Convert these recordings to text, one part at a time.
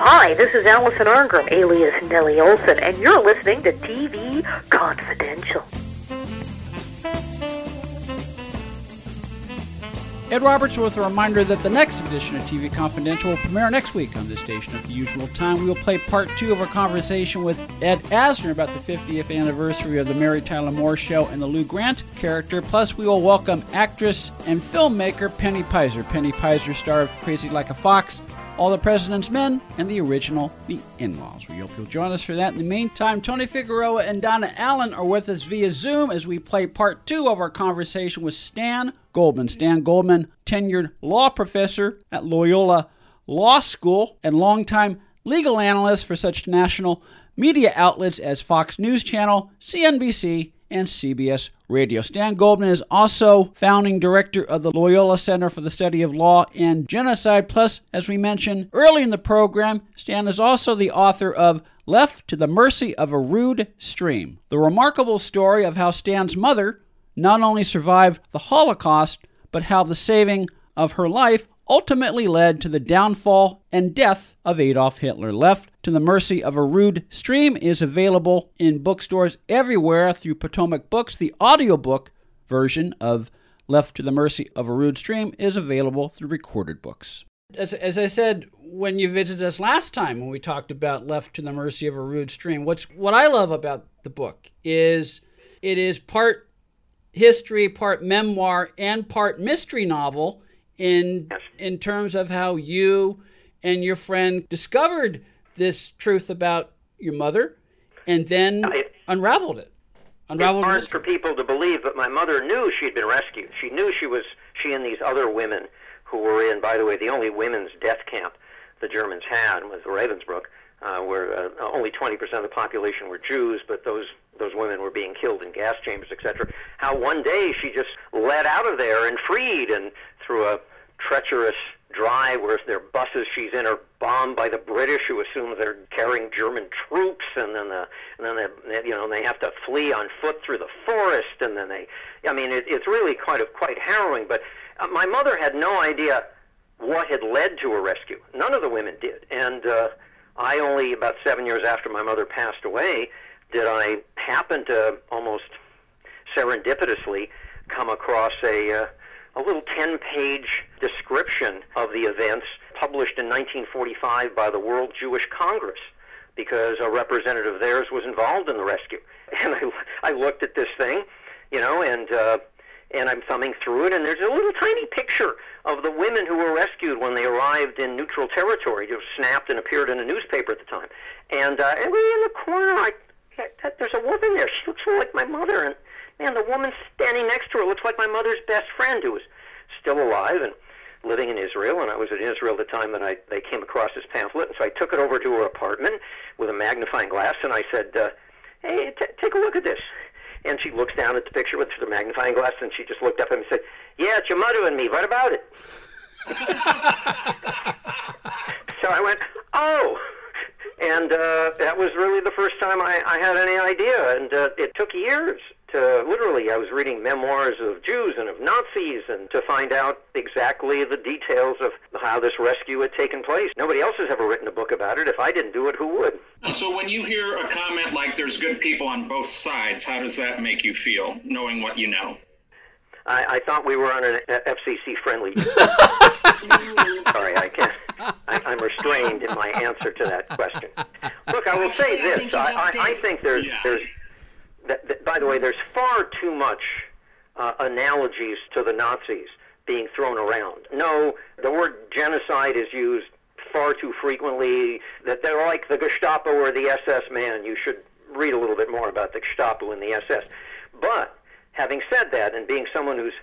Hi, this is Allison Arngrim, alias Nellie Oleson, and you're listening to TV Confidential. Ed Roberts with a reminder that the next edition of TV Confidential will premiere next week on this station at the usual time. We will play part two of our conversation with Ed Asner about the 50th anniversary of the Mary Tyler Moore Show and the Lou Grant character. Plus, we will welcome actress and filmmaker Penny Peyser. Penny Peyser, star of Crazy Like a Fox, all the President's Men, and the original The In-Laws. We hope you'll join us for that. In the meantime, Tony Figueroa and Donna Allen are with us via Zoom as we play part two of our conversation with Stan Goldman. Stan Goldman, tenured law professor at Loyola Law School and longtime legal analyst for such national media outlets as Fox News Channel, CNBC, and CBS Radio. Stan Goldman is also founding director of the Loyola Center for the Study of Law and Genocide. Plus, as we mentioned early in the program, Stan is also the author of Left to the Mercy of a Rude Stream, the remarkable story of how Stan's mother not only survived the Holocaust, but how the saving of her life ultimately led to the downfall and death of Adolf Hitler. Left to the mercy of a rude stream is available in bookstores everywhere through Potomac Books. The audiobook version of Left to the Mercy of a Rude Stream is available through recorded books. As, as I said when you visited us last time when we talked about Left to the Mercy of a Rude Stream, what's what I love about the book is it is part history, part memoir, and part mystery novel in in terms of how you and your friend discovered this truth about your mother and then It- unraveled it. It's Unraveled the hard mystery. for people to believe, but my mother knew she'd been rescued. She knew she was she and these other women who were in, by the way, the only women's death camp the Germans had was Ravensbrück, uh, where uh, only 20% of the population were Jews, but those those women were being killed in gas chambers, etc. How one day she just led out of there and freed, and through a treacherous drive where their buses she's in are bombed by the British, who assume they're carrying German troops, and then the and then they, you know they have to flee on foot through the forest, and then they, I mean, it, it's really kind of quite harrowing. But uh, my mother had no idea what had led to her rescue. None of the women did, and uh, I only about seven years after my mother passed away did I happen to almost serendipitously come across a uh, a little 10-page description of the events published in 1945 by the World Jewish Congress because a representative theirs was involved in the rescue. And I, I looked at this thing, you know, and uh, and I'm thumbing through it, and there's a little tiny picture of the women who were rescued when they arrived in neutral territory. It was snapped and appeared in a newspaper at the time. And uh, and in the corner, I there's a woman there. She looks like my mother, and man, the woman standing next to her looks like my mother's best friend, who was still alive and living in Israel. And I was in Israel at the time that I they came across this pamphlet, and so I took it over to her apartment with a magnifying glass, and I said, uh, "Hey, t- take a look at this." And she looks down at the picture with the magnifying glass, and she just looked up at me and said, "Yeah, it's your mother and me. What about it?" so I went, "Oh." And uh, that was really the first time I, I had any idea. And uh, it took years to literally, I was reading memoirs of Jews and of Nazis and to find out exactly the details of how this rescue had taken place. Nobody else has ever written a book about it. If I didn't do it, who would? So when you hear a comment like there's good people on both sides, how does that make you feel, knowing what you know? I, I thought we were on an FCC friendly. Sorry, I can't. I, I'm restrained in my answer to that question. Look, I will say Actually, I think this: I, I, I think there's Yeah. there's. That, that, by the way, there's far too much uh, analogies to the Nazis being thrown around. No, the word genocide is used far too frequently. That they're like the Gestapo or the SS man. You should read a little bit more about the Gestapo and the SS. But having said that, and being someone who's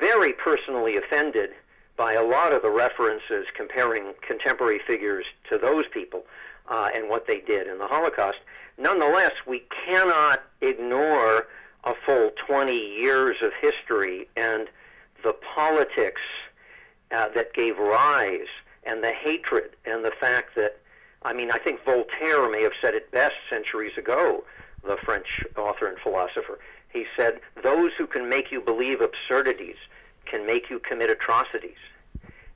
very personally offended by a lot of the references comparing contemporary figures to those people uh, and what they did in the Holocaust, nonetheless, we cannot ignore a full 20 years of history and the politics uh, that gave rise and the hatred and the fact that, I mean, I think Voltaire may have said it best centuries ago, the French author and philosopher. He said, Those who can make you believe absurdities can make you commit atrocities.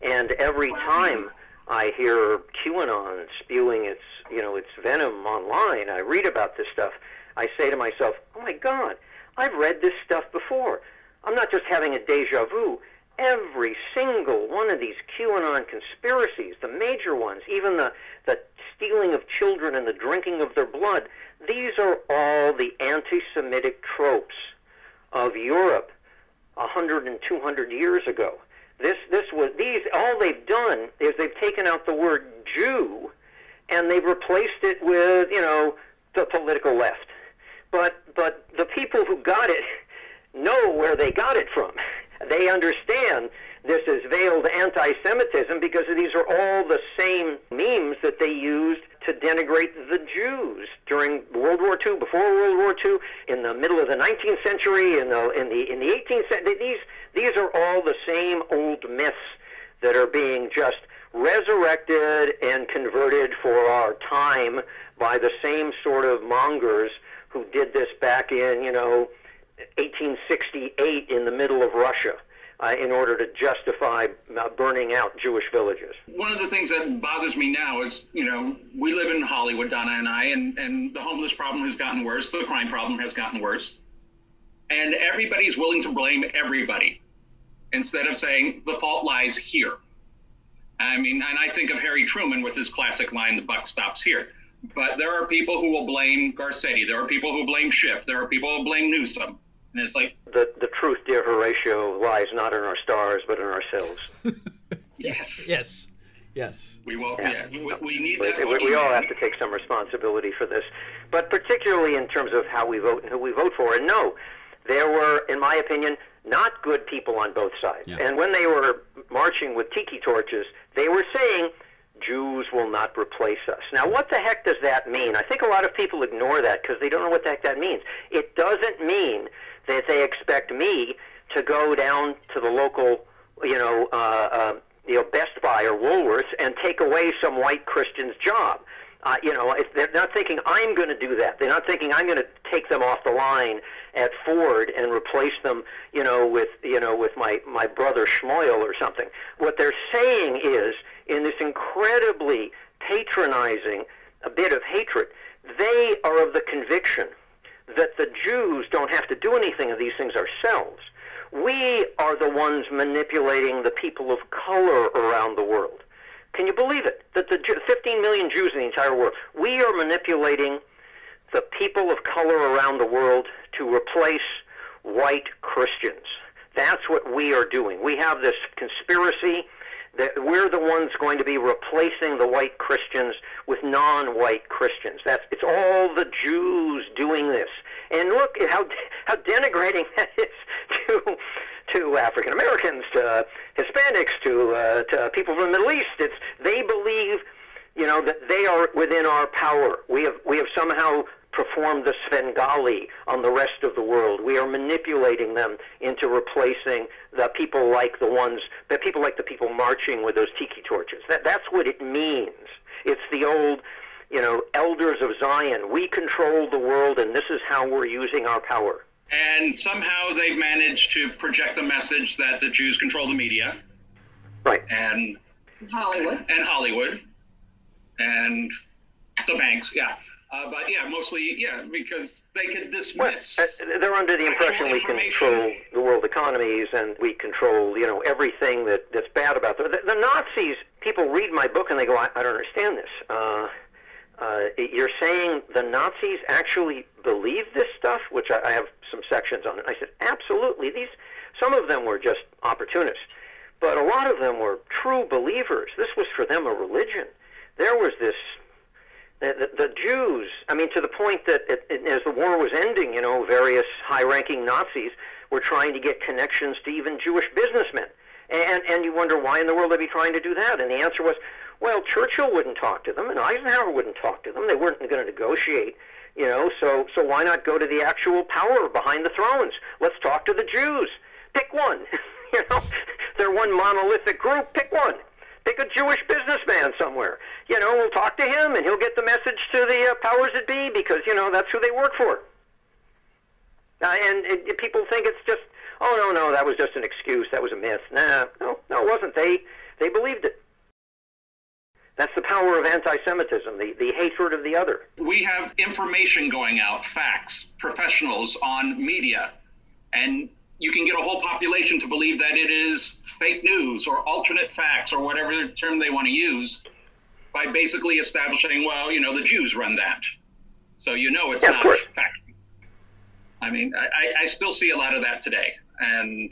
And every time I hear QAnon spewing its, you know, its venom online. I read about this stuff. I say to myself, "Oh my God, I've read this stuff before. I'm not just having a deja vu. Every single one of these QAnon conspiracies, the major ones, even the the stealing of children and the drinking of their blood, these are all the anti-Semitic tropes of Europe, 100 and 200 years ago. This, this was these. All they've done is they've taken out the word Jew, and they've replaced it with you know the political left. But but the people who got it know where they got it from. They understand this is veiled anti-Semitism because these are all the same memes that they used to denigrate the Jews during World War II, before World War II, in the middle of the 19th century, in the in the in the 18th century. These these are all the same old myths that are being just resurrected and converted for our time by the same sort of mongers who did this back in, you know, 1868 in the middle of Russia. Uh, in order to justify uh, burning out Jewish villages. One of the things that bothers me now is, you know, we live in Hollywood, Donna and I, and, and the homeless problem has gotten worse, the crime problem has gotten worse, and everybody's willing to blame everybody instead of saying the fault lies here. I mean, and I think of Harry Truman with his classic line, the buck stops here. But there are people who will blame Garcetti. There are people who blame Schiff. There are people who blame Newsom. And it's like the the truth, dear Horatio, lies not in our stars, but in ourselves. yes, yes, yes. We will. Yeah, yeah we, we, need that. We, we all have to take some responsibility for this, but particularly in terms of how we vote and who we vote for. And no, there were, in my opinion, not good people on both sides. Yeah. And when they were marching with tiki torches, they were saying, Jews will not replace us. Now, what the heck does that mean? I think a lot of people ignore that because they don't know what the heck that means. It doesn't mean that they expect me to go down to the local, you know, uh, uh, you know, Best Buy or Woolworths and take away some white Christian's job. Uh, you know, if they're not thinking I'm going to do that. They're not thinking I'm going to take them off the line at Ford and replace them, you know, with you know with my my brother Schmoyle or something. What they're saying is, in this incredibly patronizing a bit of hatred, they are of the conviction that the Jews don't have to do anything of these things ourselves. We are the ones manipulating the people of color around the world. Can you believe it? That the 15 million Jews in the entire world, we are manipulating the people of color around the world to replace white Christians. That's what we are doing. We have this conspiracy that we're the ones going to be replacing the white Christians with non-white Christians. That's it's all the Jews doing this. And look at how how denigrating that is to to African Americans, to Hispanics, to uh, to people from the Middle East. It's they believe, you know, that they are within our power. We have we have somehow performed the Svengali on the rest of the world. We are manipulating them into replacing the people like the ones, the people like the people marching with those tiki torches. That that's what it means. It's the old you know, elders of Zion. We control the world, and this is how we're using our power. And somehow they've managed to project the message that the Jews control the media. Right. And Hollywood. And Hollywood. And the banks, yeah. Uh, but yeah, mostly, yeah, because they could dismiss. Well, uh, they're under the impression we control the world economies and we control, you know, everything that, that's bad about them. The, the Nazis, people read my book and they go, I, I don't understand this. Uh, uh, you're saying the Nazis actually believe this stuff, which I, I have some sections on it. I said, absolutely. These, some of them were just opportunists, but a lot of them were true believers. This was for them a religion. There was this, the, the, Jews. I mean, to the point that it, it, as the war was ending, you know, various high-ranking Nazis were trying to get connections to even Jewish businessmen. And, and you wonder why in the world they'd be trying to do that. And the answer was, well, Churchill wouldn't talk to them, and Eisenhower wouldn't talk to them. They weren't going to negotiate, you know. So, so why not go to the actual power behind the thrones? Let's talk to the Jews. Pick one. you know, they're one monolithic group. Pick one. Pick a Jewish businessman somewhere. You know, we'll talk to him, and he'll get the message to the uh, powers that be because you know that's who they work for. Uh, and it, people think it's just, oh no, no, that was just an excuse. That was a myth. Nah, no, no, it wasn't. They they believed it. That's the power of anti-Semitism, the, the hatred of the other. We have information going out, facts, professionals on media, and you can get a whole population to believe that it is fake news or alternate facts or whatever term they want to use by basically establishing, well, you know, the Jews run that. So you know it's Yeah, not fact. I mean, I, I still see a lot of that today. And,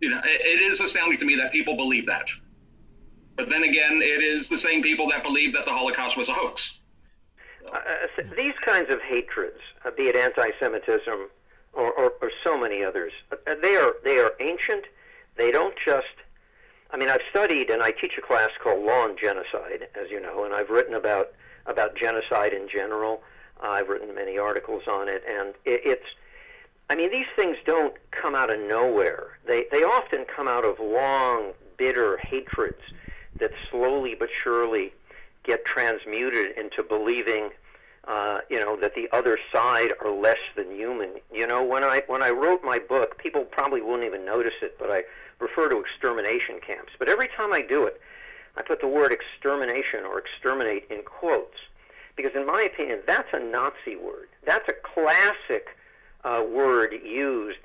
you know, it, it is astounding to me that people believe that. But then again, it is the same people that believe that the Holocaust was a hoax. Uh, these kinds of hatreds, uh, be it anti-Semitism or, or, or so many others, uh, they are they are ancient. They don't just. I mean, I've studied and I teach a class called Law and Genocide, as you know, and I've written about about genocide in general. I've written many articles on it, and it, it's. I mean, these things don't come out of nowhere. They they often come out of long, bitter hatreds that slowly but surely get transmuted into believing, uh, you know, that the other side are less than human. You know, when I when I wrote my book, people probably wouldn't even notice it, but I refer to extermination camps. But every time I do it, I put the word extermination or exterminate in quotes, because in my opinion, that's a Nazi word. That's a classic uh, word used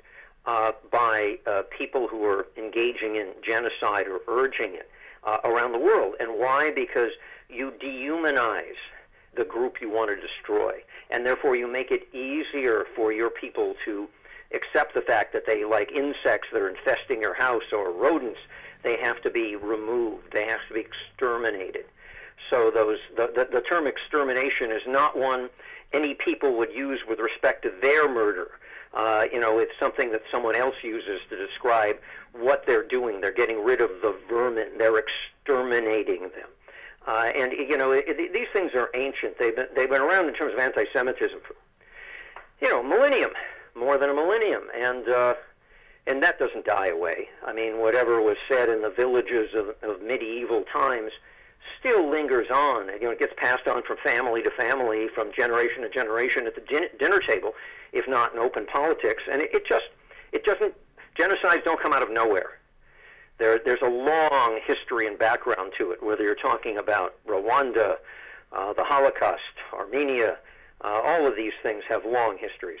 uh, by uh, people who are engaging in genocide or urging it uh, around the world. And why? Because you dehumanize the group you want to destroy, and therefore you make it easier for your people to accept the fact that they like insects that are infesting your house or rodents. They have to be removed. They have to be exterminated. So those the, the, the term extermination is not one any people would use with respect to their murder. Uh, you know, it's something that someone else uses to describe what they're doing. They're getting rid of the vermin. They're exterminating them. Uh, and you know, it, it, these things are ancient. They've been they've been around in terms of anti-Semitism for you know millennium, more than a millennium, and uh, and that doesn't die away. I mean, whatever was said in the villages of, of medieval times still lingers on. You know, it gets passed on from family to family, from generation to generation at the din- dinner table, if not in open politics. And it, it just, it doesn't. Genocides don't come out of nowhere. There, there's a long history and background to it. Whether you're talking about Rwanda, uh, the Holocaust, Armenia, uh, all of these things have long histories.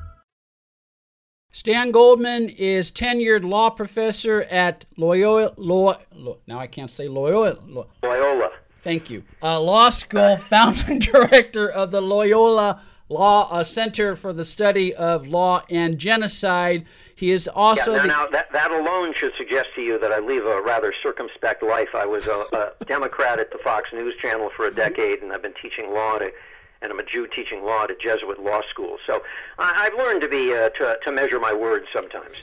Stan Goldman is tenured law professor at Loyola. Lo, Lo- now I can't say Loyola. Lo- Loyola. thank you. Uh, law School, founding director of the Loyola Law uh, Center for the Study of Law and Genocide. He is also yeah, now, now that, that alone should suggest to you that I leave a rather circumspect life. I was a, a Democrat at the Fox News Channel for a decade, and I've been teaching law to, and I'm a Jew teaching law at a Jesuit law school. So I, I've learned to be uh, to, to measure my words sometimes.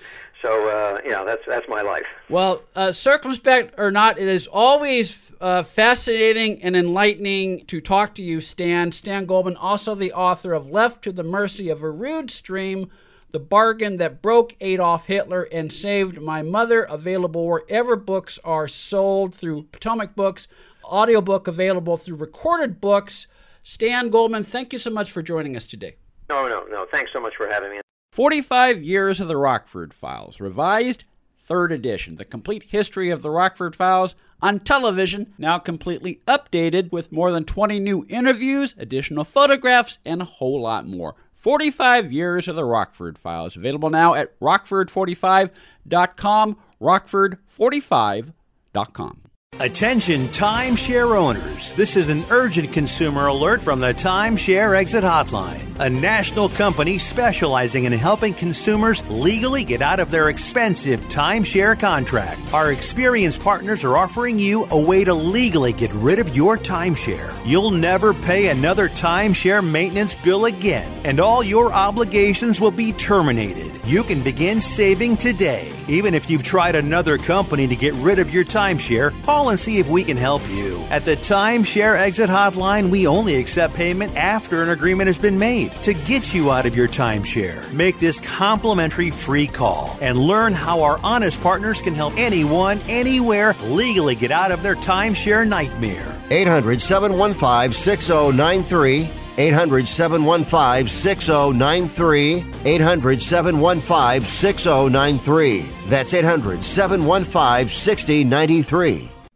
So uh, yeah, that's that's my life. Well, uh, circumspect or not, it is always uh, fascinating and enlightening to talk to you, Stan. Stan Goldman, also the author of Left to the Mercy of a Rude Stream, The Bargain That Broke Adolf Hitler and Saved My Mother, available wherever books are sold through Potomac Books, audiobook available through Recorded Books. Stan Goldman, thank you so much for joining us today. No, no, no. Thanks so much for having me. 45 Years of the Rockford Files, revised, third edition. The complete history of the Rockford Files on television, now completely updated with more than 20 new interviews, additional photographs, and a whole lot more. 45 Years of the Rockford Files, available now at rockford45.com, rockford45.com. Attention timeshare owners. This is an urgent consumer alert from the Timeshare Exit Hotline, a national company specializing in helping consumers legally get out of their expensive timeshare contract. Our experienced partners are offering you a way to legally get rid of your timeshare. You'll never pay another timeshare maintenance bill again, and all your obligations will be terminated. You can begin saving today. Even if you've tried another company to get rid of your timeshare, pause Call and see if we can help you. At the Timeshare Exit Hotline, we only accept payment after an agreement has been made to get you out of your timeshare. Make this complimentary free call and learn how our honest partners can help anyone, anywhere legally get out of their timeshare nightmare. 800 715 6093. 800 715 6093. 800 715 6093. That's 800 715 6093.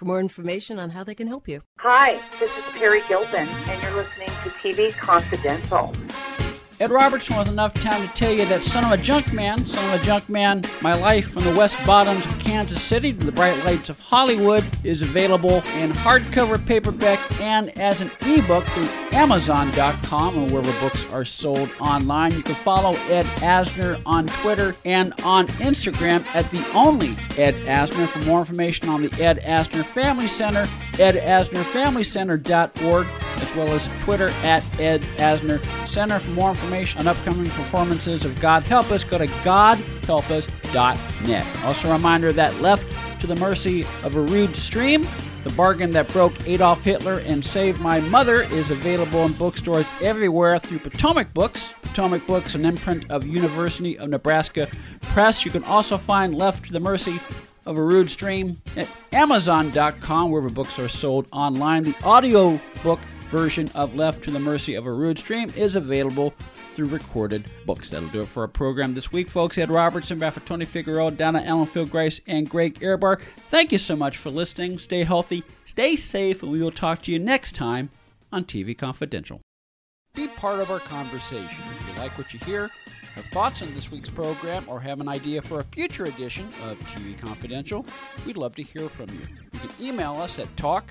for more information on how they can help you. Hi, this is Peri Gilpin, and you're listening to TV Confidential. Ed Robertson with enough time to tell you that Son of a Junk Man, Son of a Junk Man, My Life from the West Bottoms of Kansas City to the Bright Lights of Hollywood is available in hardcover, paperback, and as an ebook through Amazon.com or wherever books are sold online. You can follow Ed Asner on Twitter and on Instagram at the only Ed Asner. For more information on the Ed Asner Family Center, edasnerfamilycenter.org, as well as Twitter at Ed Asner Center. For more information on upcoming performances of God Help Us, go to godhelpus.net. Also, a reminder that Left to the Mercy of a Rude Stream, the bargain that broke Adolf Hitler and saved my mother, is available in bookstores everywhere through Potomac Books. Potomac Books, an imprint of University of Nebraska Press. You can also find Left to the Mercy of a Rude Stream at Amazon.com, wherever books are sold online. The audio book version of Left to the Mercy of a Rude Stream is available through recorded books. That'll do it for our program this week, folks. Ed Robertson, for Tony Figueroa, Donna Allen, Phil Grace, and Greg Ehrbar. Thank you so much for listening. Stay healthy, stay safe, and we will talk to you next time on TV Confidential. Be part of our conversation. If you like what you hear, have thoughts on this week's program, or have an idea for a future edition of TV Confidential, we'd love to hear from you. You can email us at talk